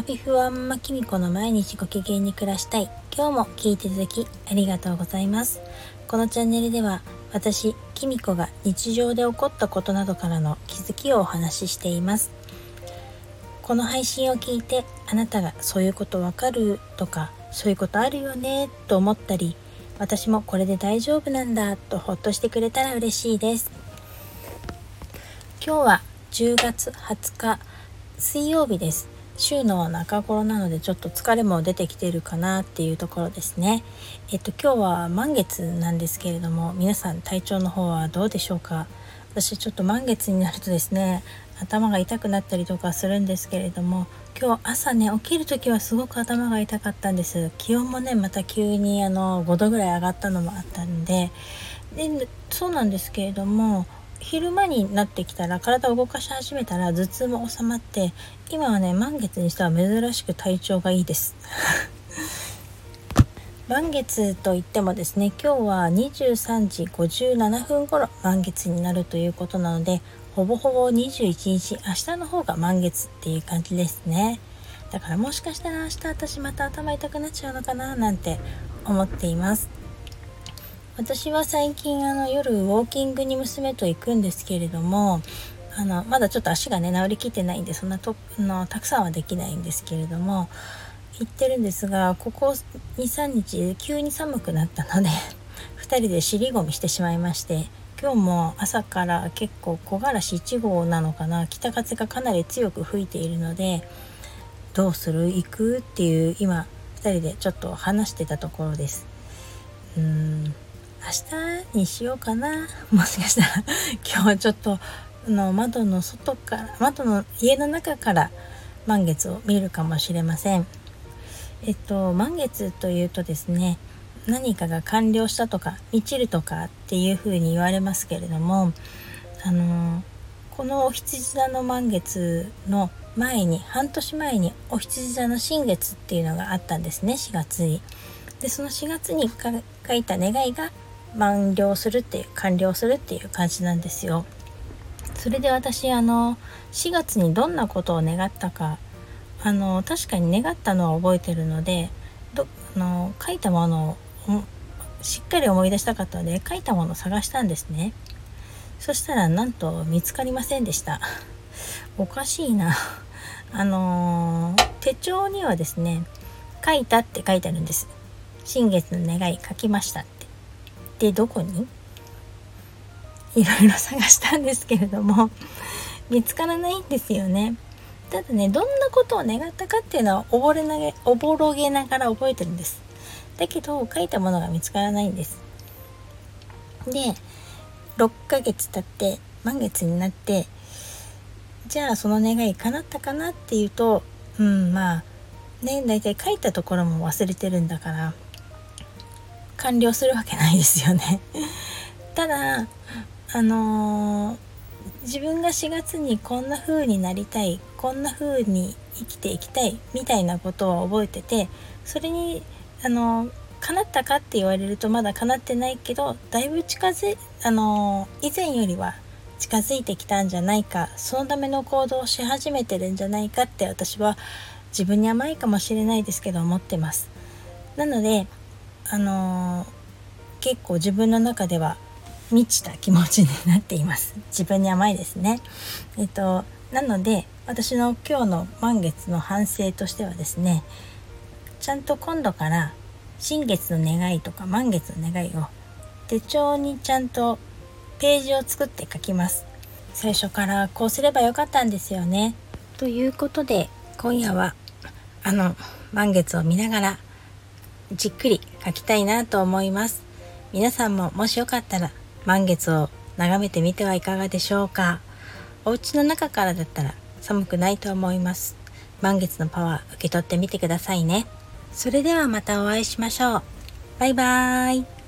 ラフィフワンマキミコの毎日ご機嫌に暮らしたい。今日も聞いていただきありがとうございます。このチャンネルでは私キミコが日常で起こったことなどからの気づきをお話ししています。この配信を聞いてあなたがそういうことわかるとかそういうことあるよねと思ったり私もこれで大丈夫なんだとほっとしてくれたら嬉しいです。今日は10月20日水曜日です。週の中頃なのでちょっと疲れも出てきてるかなっていうところですね。えっと今日は満月なんですけれども皆さん体調の方はどうでしょうか？私ちょっと満月になるとですね頭が痛くなったりとかするんですけれども今日朝ね起きる時はすごく頭が痛かったんです。気温もねまた急にあの5度ぐらい上がったのもあったんで。でそうなんですけれども昼間になってきたら体を動かし始めたら頭痛も収まって今はね満月にしては珍しく体調がいいです。満月といってもですね今日は23時57分頃満月になるということなのでほぼほぼ21日明日の方が満月っていう感じですね。だからもしかしたら明日私また頭痛くなっちゃうのかななんて思っています。私は最近あの夜ウォーキングに娘と行くんですけれどもあのまだちょっと足がね治りきってないんでそんなとのたくさんはできないんですけれども行ってるんですがここ23日急に寒くなったので 2人で尻込みしてしまいまして今日も朝から結構木枯らし1号なのかな北風がかなり強く吹いているのでどうする？行く？っていう今2人でちょっと話してたところです。うん。明日にしようかな もしかしたら今日はちょっとの窓の外から窓の家の中から満月を見るかもしれませんえっと満月というとですね何かが完了したとか満ちるとかっていうふうに言われますけれどもあのこのお羊座の満月の前に半年前にお羊座の新月っていうのがあったんですね4月に。でその4月に書いた願いが満了するっていう完了するっていう感じなんですよ。それで私あの4月にどんなことを願ったかあの確かに願ったのは覚えてるのでどあの書いたものをしっかり思い出したかったので書いたものを探したんですね。そしたらなんと見つかりませんでした。おかしいな。あの手帳にはですね書いたって書いてあるんです。新月の願い書きましたでどこに？いろいろ探したんですけれども見つからないんですよね。ただねどんなことを願ったかっていうのはおぼれなげおぼろげながら覚えてるんです。だけど書いたものが見つからないんです。で6ヶ月経って満月になってじゃあその願い叶ったかなっていうとうんまあね大体書いたところも忘れてるんだから完了するわけないですよね。ただあのー、自分が4月にこんな風になりたいこんな風に生きていきたいみたいなことを覚えててそれにあのー、叶ったかって言われるとまだ叶ってないけどだいぶ近づいあの、以前よりは近づいてきたんじゃないかそのための行動をし始めてるんじゃないかって私は自分に甘いかもしれないですけど思ってます。なのであのー、結構自分の中では満ちた気持ちになっています。自分に甘いですね。えっとなので私の今日の満月の反省としてはですねちゃんと今度から新月の願いとか満月の願いを手帳にちゃんとページを作って書きます。最初からこうすればよかったんですよね。ということで今夜はあの満月を見ながらじっくり描きたいなと思います。皆さんももしよかったら満月を眺めてみてはいかがでしょうか。お家の中からだったら寒くないと思います。満月のパワー受け取ってみてくださいね。それではまたお会いしましょう。バイバーイ。